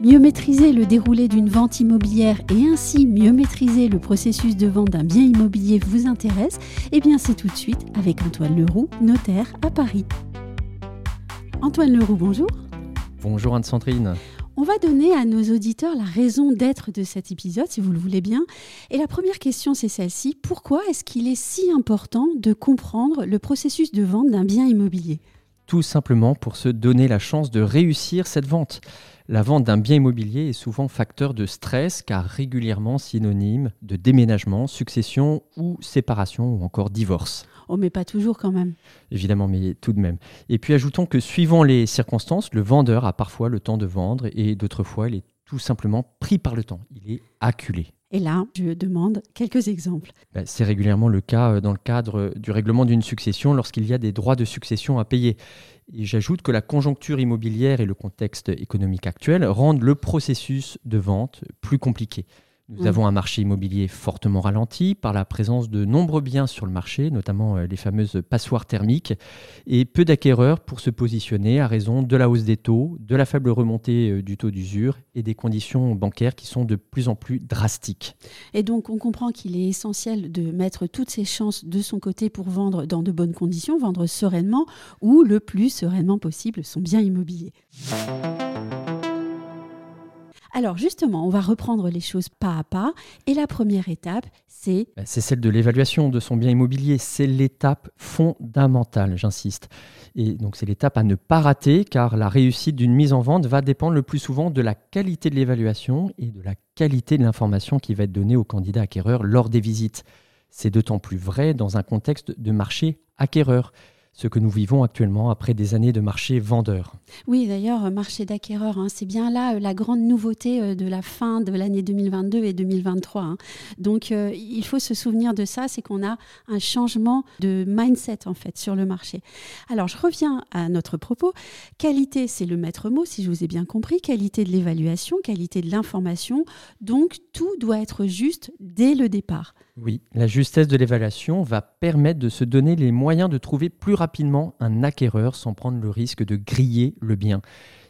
Mieux maîtriser le déroulé d'une vente immobilière et ainsi mieux maîtriser le processus de vente d'un bien immobilier vous intéresse Eh bien, c'est tout de suite avec Antoine Leroux, notaire à Paris. Antoine Leroux, bonjour. Bonjour Anne-Sandrine. On va donner à nos auditeurs la raison d'être de cet épisode, si vous le voulez bien. Et la première question, c'est celle-ci. Pourquoi est-ce qu'il est si important de comprendre le processus de vente d'un bien immobilier? Tout simplement pour se donner la chance de réussir cette vente. La vente d'un bien immobilier est souvent facteur de stress car régulièrement synonyme de déménagement, succession ou séparation ou encore divorce. Oh, mais pas toujours quand même. Évidemment, mais tout de même. Et puis ajoutons que suivant les circonstances, le vendeur a parfois le temps de vendre et d'autres fois, il est tout simplement pris par le temps. Il est acculé. Et là, je demande quelques exemples. Ben, c'est régulièrement le cas euh, dans le cadre du règlement d'une succession lorsqu'il y a des droits de succession à payer. J'ajoute que la conjoncture immobilière et le contexte économique actuel rendent le processus de vente plus compliqué. Nous Mm. avons un marché immobilier fortement ralenti par la présence de nombreux biens sur le marché, notamment euh, les fameuses passoires thermiques, et peu d'acquéreurs pour se positionner à raison de la hausse des taux, de la faible remontée euh, du taux d'usure et des conditions bancaires qui sont de plus en plus drastiques. Et donc, on comprend qu'il est essentiel de mettre toutes ses chances de son côté pour vendre dans de bonnes conditions, vendre sereinement ou le plus sereinement possible son bien immobilier. Alors justement, on va reprendre les choses pas à pas. Et la première étape, c'est Ben, C'est celle de l'évaluation de son bien immobilier. C'est l'étape fondamentale, j'insiste. Et donc c'est l'étape à ne pas rater car la réussite d'une mise en vente va dépendre le plus souvent de la qualité de l'évaluation et de la qualité de l'information qui va être donnée au candidat acquéreur lors des visites. C'est d'autant plus vrai dans un contexte de marché acquéreur, ce que nous vivons actuellement après des années de marché vendeur. Oui, d'ailleurs, euh, marché d'acquéreurs, hein, c'est bien là euh, la grande nouveauté euh, de la fin de l'année 2022 et 2023. hein. Donc, il faut se souvenir de ça, c'est qu'on a un changement de mindset en fait sur le marché. Alors, je reviens à notre propos. Qualité, c'est le maître mot, si je vous ai bien compris. Qualité de l'évaluation, qualité de l'information. Donc, tout doit être juste dès le départ. Oui, la justesse de l'évaluation va permettre de se donner les moyens de trouver plus rapidement un acquéreur sans prendre le risque de griller le bien.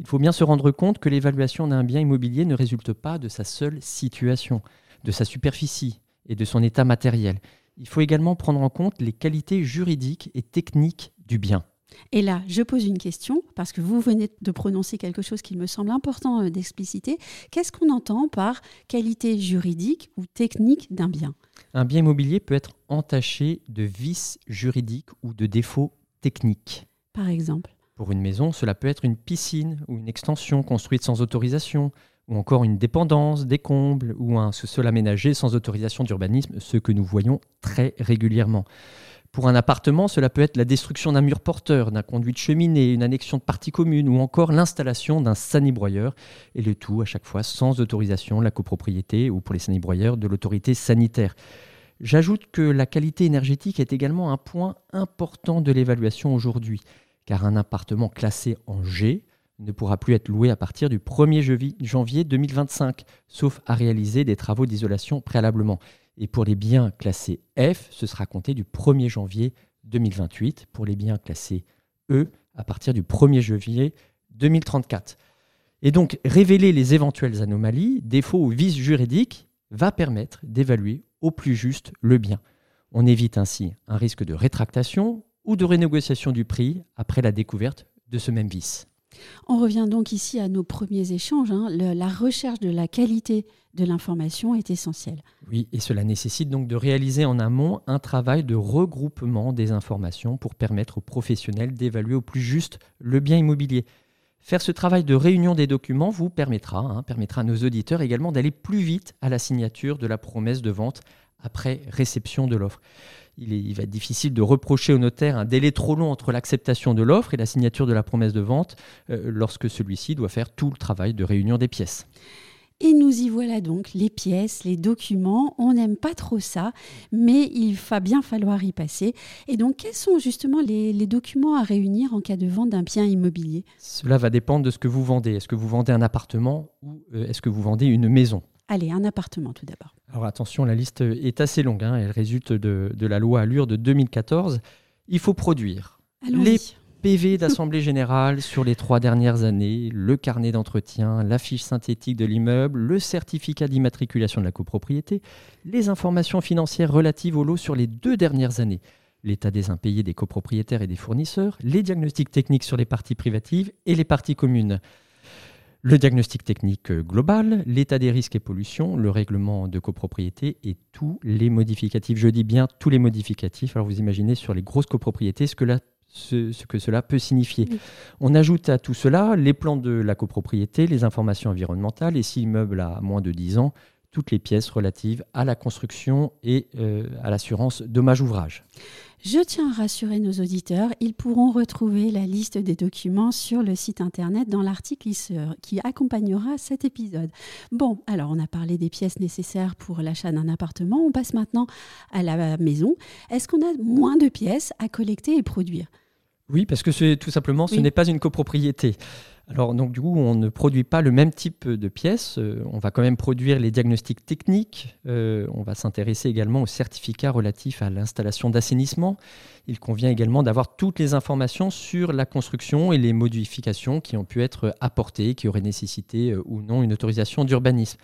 Il faut bien se rendre compte que l'évaluation d'un bien immobilier ne résulte pas de sa seule situation, de sa superficie et de son état matériel. Il faut également prendre en compte les qualités juridiques et techniques du bien. Et là, je pose une question, parce que vous venez de prononcer quelque chose qui me semble important euh, d'expliciter. Qu'est-ce qu'on entend par qualité juridique ou technique d'un bien? Un bien immobilier peut être entaché de vices juridiques ou de défauts techniques. Par exemple? Pour une maison, cela peut être une piscine ou une extension construite sans autorisation, ou encore une dépendance, des combles, ou un sous-sol aménagé sans autorisation d'urbanisme, ce que nous voyons très régulièrement. Pour un appartement, cela peut être la destruction d'un mur porteur, d'un conduit de cheminée, une annexion de partie commune, ou encore l'installation d'un sanibroyeur, et le tout à chaque fois sans autorisation de la copropriété, ou pour les sanibroyeurs, de l'autorité sanitaire. J'ajoute que la qualité énergétique est également un point important de l'évaluation aujourd'hui car un appartement classé en G ne pourra plus être loué à partir du 1er jevi- janvier 2025, sauf à réaliser des travaux d'isolation préalablement. Et pour les biens classés F, ce sera compté du 1er janvier 2028. Pour les biens classés E, à partir du 1er janvier 2034. Et donc, révéler les éventuelles anomalies, défauts ou vices juridiques va permettre d'évaluer au plus juste le bien. On évite ainsi un risque de rétractation ou de renégociation du prix après la découverte de ce même vice. On revient donc ici à nos premiers échanges. hein. La recherche de la qualité de l'information est essentielle. Oui, et cela nécessite donc de réaliser en amont un travail de regroupement des informations pour permettre aux professionnels d'évaluer au plus juste le bien immobilier. Faire ce travail de réunion des documents vous permettra, hein, permettra à nos auditeurs également d'aller plus vite à la signature de la promesse de vente après réception de l'offre. Il, est- il va être difficile de reprocher au notaire un délai trop long entre l'acceptation de l'offre et la signature de la promesse de vente euh, lorsque celui-ci doit faire tout le travail de réunion des pièces. Et nous y voilà donc, les pièces, les documents. On n'aime pas trop ça, mais il va bien falloir y passer. Et donc, quels sont justement les, documents à réunir en cas de vente d'un bien immobilier? Cela va dépendre de ce que vous vendez. Est-ce que vous vendez un appartement ou euh, est-ce que vous vendez une maison? Allez, un appartement tout d'abord. Alors attention, la liste est assez longue. Hein. Elle résulte de, de la loi Allure de 2014. Il faut produire les PV d'Assemblée Générale sur les trois dernières années, le carnet d'entretien, la fiche synthétique de l'immeuble, le certificat d'immatriculation de la copropriété, les informations financières relatives au lot sur les deux dernières années, l'état des impayés des copropriétaires et des fournisseurs, les diagnostics techniques sur les parties privatives et les parties communes. Le diagnostic technique global, l'état des risques et pollutions, le règlement de copropriété et tous les modificatifs. Je dis bien tous les modificatifs. Alors vous imaginez sur les grosses copropriétés ce que la ce, que cela peut signifier. On ajoute à tout cela les plans de la copropriété, les informations environnementales et si l'immeuble a moins de 10 ans, toutes les pièces relatives à la construction et euh, à l'assurance dommage-ouvrage. Je tiens à rassurer nos auditeurs, ils pourront retrouver la liste des documents sur le site internet dans l'article qui accompagnera cet épisode. Bon, alors on a parlé des pièces nécessaires pour l'achat d'un appartement, on passe maintenant à la maison. Est-ce qu'on a moins de pièces à collecter et produire? Oui, parce que tout simplement, ce n'est pas une copropriété. Alors donc du coup, on ne produit pas le même type de pièces. Euh, on va quand même produire les diagnostics techniques. Euh, on va s'intéresser également aux certificats relatifs à l'installation d'assainissement. Il convient également d'avoir toutes les informations sur la construction et les modifications qui ont pu être apportées, qui auraient nécessité euh, ou non une autorisation d'urbanisme.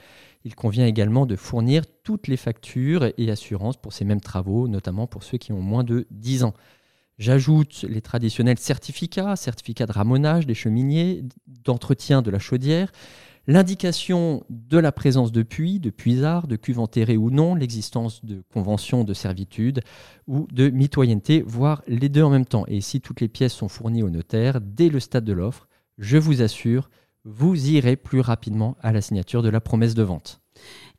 Il convient également de fournir toutes les factures et assurances pour ces mêmes travaux, notamment pour ceux qui ont moins de 10 ans. J'ajoute les traditionnels certificats, certificats de ramonage des cheminiers, d'entretien de la chaudière, l'indication de la présence de puits, de puisards, de cuves enterrées ou non, l'existence de conventions de servitude ou de mitoyenneté, voire les deux en même temps. Et si toutes les pièces sont fournies au notaire dès le stade de l'offre, je vous assure, vous irez plus rapidement à la signature de la promesse de vente.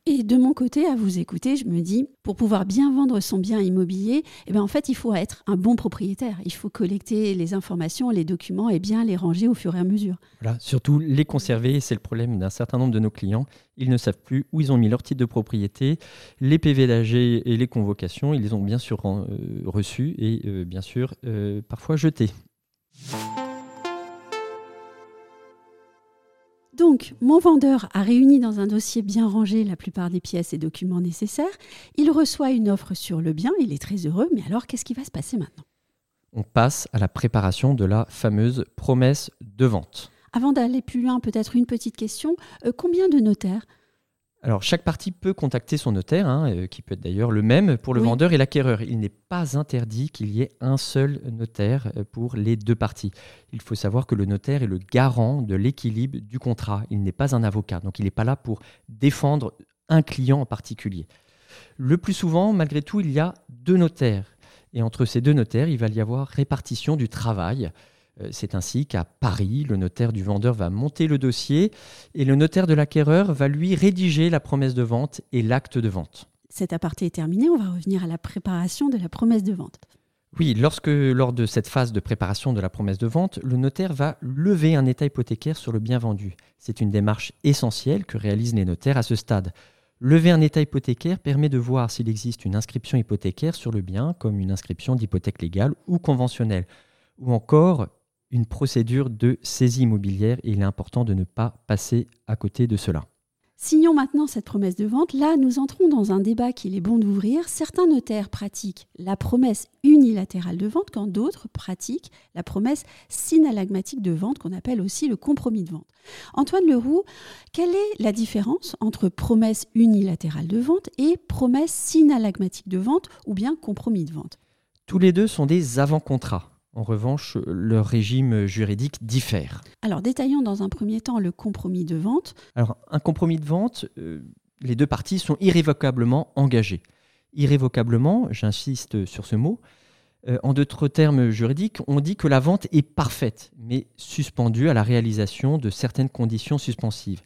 Et de mon côté, à vous écouter, je me dis, pour pouvoir bien vendre son bien immobilier, eh bien en fait, il faut être un bon propriétaire. Il faut collecter les informations, les documents et bien les ranger au fur et à mesure. Voilà, surtout les conserver, c'est le problème d'un certain nombre de nos clients. Ils ne savent plus où ils ont mis leur titre de propriété, les PV d'AG et les convocations, ils les ont bien sûr euh, reçus et euh, bien sûr euh, parfois jetés. Donc, mon vendeur a réuni dans un dossier bien rangé la plupart des pièces et documents nécessaires. Il reçoit une offre sur le bien, il est très heureux, mais alors qu'est-ce qui va se passer maintenant? On passe à la préparation de la fameuse promesse de vente. Avant d'aller plus loin, peut-être une petite question. Euh, combien de notaires alors, chaque partie peut contacter son notaire, hein, euh, qui peut être d'ailleurs le même pour le vendeur et l'acquéreur. Il n'est pas interdit qu'il y ait un seul notaire euh, pour les deux parties. Il faut savoir que le notaire est le garant de l'équilibre du contrat. Il n'est pas un avocat, donc il n'est pas là pour défendre un client en particulier. Le plus souvent, malgré tout, il y a deux notaires. Et entre ces deux notaires, il va y avoir répartition du travail. Euh, c'est ainsi qu'à Paris, le notaire du vendeur va monter le dossier et le notaire de l'acquéreur va lui rédiger la promesse de vente et l'acte de vente. Cet aparté est terminé, on va revenir à la préparation de la promesse de vente. Oui, lorsque lors de cette phase de préparation de la promesse de vente, le notaire va lever un état hypothécaire sur le bien vendu. C'est une démarche essentielle que réalisent les notaires à ce stade. Lever un état hypothécaire permet de voir s'il existe une inscription hypothécaire sur le bien, comme une inscription d'hypothèque légale ou conventionnelle, ou encore une procédure de saisie immobilière et il est important de ne pas passer à côté de cela. Signons maintenant cette promesse de vente. Là, nous entrons dans un débat qu'il est bon d'ouvrir. Certains notaires pratiquent la promesse unilatérale de vente, quand d'autres pratiquent la promesse synalagmatique de vente, qu'on appelle aussi le compromis de vente. Antoine Leroux, quelle est la différence entre promesse unilatérale de vente et promesse synalagmatique de vente ou bien compromis de vente? Tous les deux sont des avant-contrats. En revanche, leur régime juridique diffère. Alors, détaillons dans un premier temps le compromis de vente. Alors, un compromis de vente, euh, les deux parties sont irrévocablement engagées. Irrévocablement, j'insiste sur ce mot, euh, en d'autres termes juridiques, on dit que la vente est parfaite, mais suspendue à la réalisation de certaines conditions suspensives.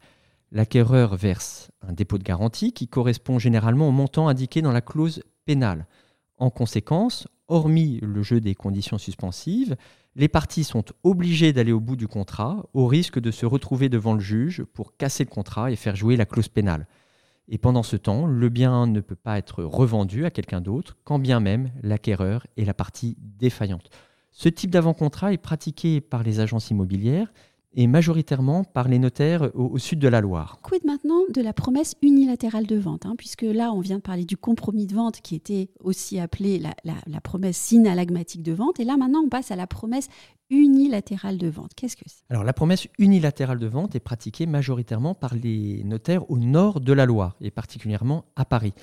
L'acquéreur verse un dépôt de garantie qui correspond généralement au montant indiqué dans la clause pénale. En conséquence, hormis le jeu des conditions suspensives, les parties sont obligées d'aller au bout du contrat au risque de se retrouver devant le juge pour casser le contrat et faire jouer la clause pénale. Et pendant ce temps, le bien ne peut pas être revendu à quelqu'un d'autre, quand bien même l'acquéreur est la partie défaillante. Ce type d'avant-contrat est pratiqué par les agences immobilières et majoritairement par les notaires au, sud de la Loire. Quid maintenant de la promesse unilatérale de vente hein, Puisque là, on vient de parler du compromis de vente qui était aussi appelé la, la promesse synalagmatique de vente. Et là, maintenant, on passe à la promesse unilatérale de vente. Qu'est-ce que c'est? Alors, la promesse unilatérale de vente est pratiquée majoritairement par les notaires au nord de la Loire, et particulièrement à Paris.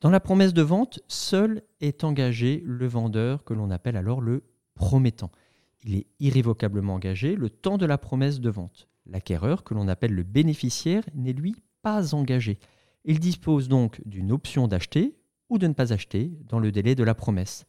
Dans la promesse de vente, seul est engagé le vendeur que l'on appelle alors le promettant. Il est irrévocablement engagé le temps de la promesse de vente. L'acquéreur, que l'on appelle le bénéficiaire, n'est lui pas engagé. Il dispose donc d'une option d'acheter ou de ne pas acheter dans le délai de la promesse.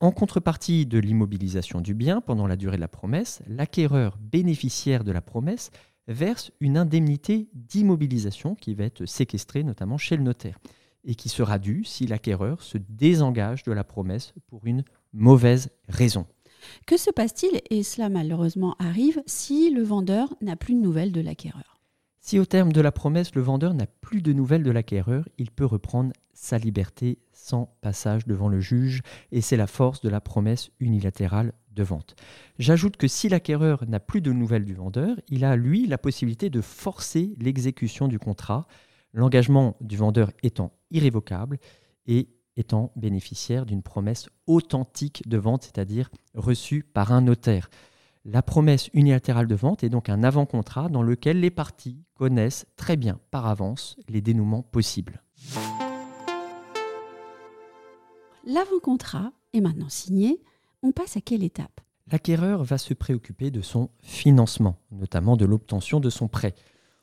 En contrepartie de l'immobilisation du bien pendant la durée de la promesse, l'acquéreur bénéficiaire de la promesse verse une indemnité d'immobilisation qui va être séquestrée notamment chez le notaire et qui sera due si l'acquéreur se désengage de la promesse pour une mauvaise raison. Que se passe-t-il, et cela malheureusement arrive, si le vendeur n'a plus de nouvelles de l'acquéreur Si au terme de la promesse, le vendeur n'a plus de nouvelles de l'acquéreur, il peut reprendre sa liberté sans passage devant le juge, et c'est la force de la promesse unilatérale de vente. J'ajoute que si l'acquéreur n'a plus de nouvelles du vendeur, il a, lui, la possibilité de forcer l'exécution du contrat, l'engagement du vendeur étant irrévocable, et étant bénéficiaire d'une promesse authentique de vente, c'est-à-dire reçue par un notaire. La promesse unilatérale de vente est donc un avant-contrat dans lequel les parties connaissent très bien par avance les dénouements possibles. L'avant-contrat est maintenant signé. On passe à quelle étape? L'acquéreur va se préoccuper de son financement, notamment de l'obtention de son prêt.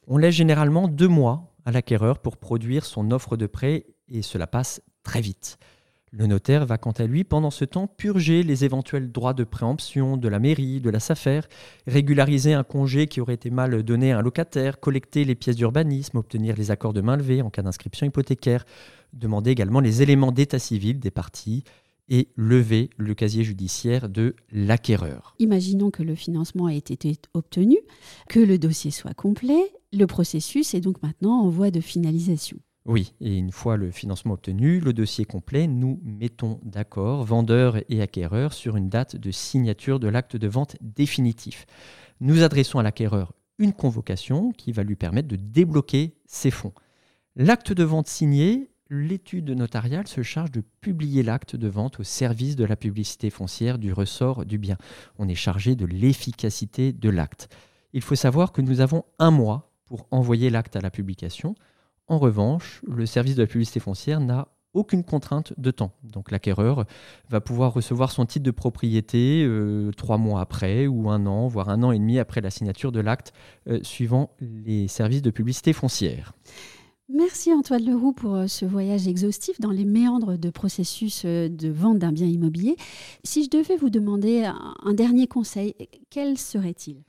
On laisse généralement deux mois à l'acquéreur pour produire son offre de prêt et cela passe très vite. Le notaire va quant à lui, pendant ce temps, purger les éventuels droits de préemption de la mairie, de la SAFER, régulariser un congé qui aurait été mal donné à un locataire, collecter les pièces d'urbanisme, obtenir les accords de main levée en cas d'inscription hypothécaire, demander également les éléments d'état civil des parties et lever le casier judiciaire de l'acquéreur. Imaginons que le financement ait été obtenu, que le dossier soit complet, le processus est donc maintenant en voie de finalisation. Oui, et une fois le financement obtenu, le dossier complet, nous mettons d'accord, vendeur et acquéreur, sur une date de signature de l'acte de vente définitif. Nous adressons à l'acquéreur une convocation qui va lui permettre de débloquer ses fonds. L'acte de vente signé, l'étude notariale se charge de publier l'acte de vente au service de la publicité foncière du ressort du bien. On est chargé de l'efficacité de l'acte. Il faut savoir que nous avons un mois pour envoyer l'acte à la publication. En revanche, le service de la publicité foncière n'a aucune contrainte de temps. Donc l'acquéreur va pouvoir recevoir son titre de propriété euh, trois mois après ou un an, voire un an et demi après la signature de l'acte, euh, suivant les services de publicité foncière. Merci Antoine Leroux pour euh, ce voyage exhaustif dans les méandres de processus de vente d'un bien immobilier. Si je devais vous demander un dernier conseil, quel serait-il?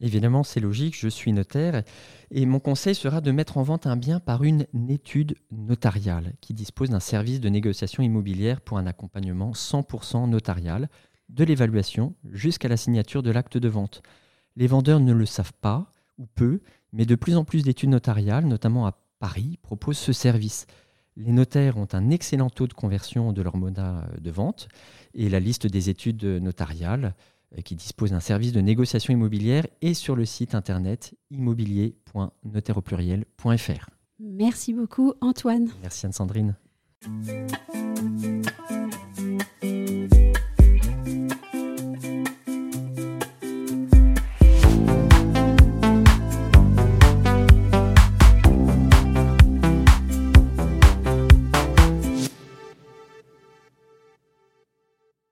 Évidemment, c'est logique, je suis notaire et mon conseil sera de mettre en vente un bien par une étude notariale qui dispose d'un service de négociation immobilière pour un accompagnement 100% notarial, de l'évaluation jusqu'à la signature de l'acte de vente. Les vendeurs ne le savent pas ou peu, mais de plus en plus d'études notariales, notamment à Paris, proposent ce service. Les notaires ont un excellent taux de conversion de leur monnaie de vente et la liste des études notariales qui dispose d'un service de négociation immobilière et sur le site internet immobilier.notaire Merci beaucoup Antoine. Merci Anne-Sandrine.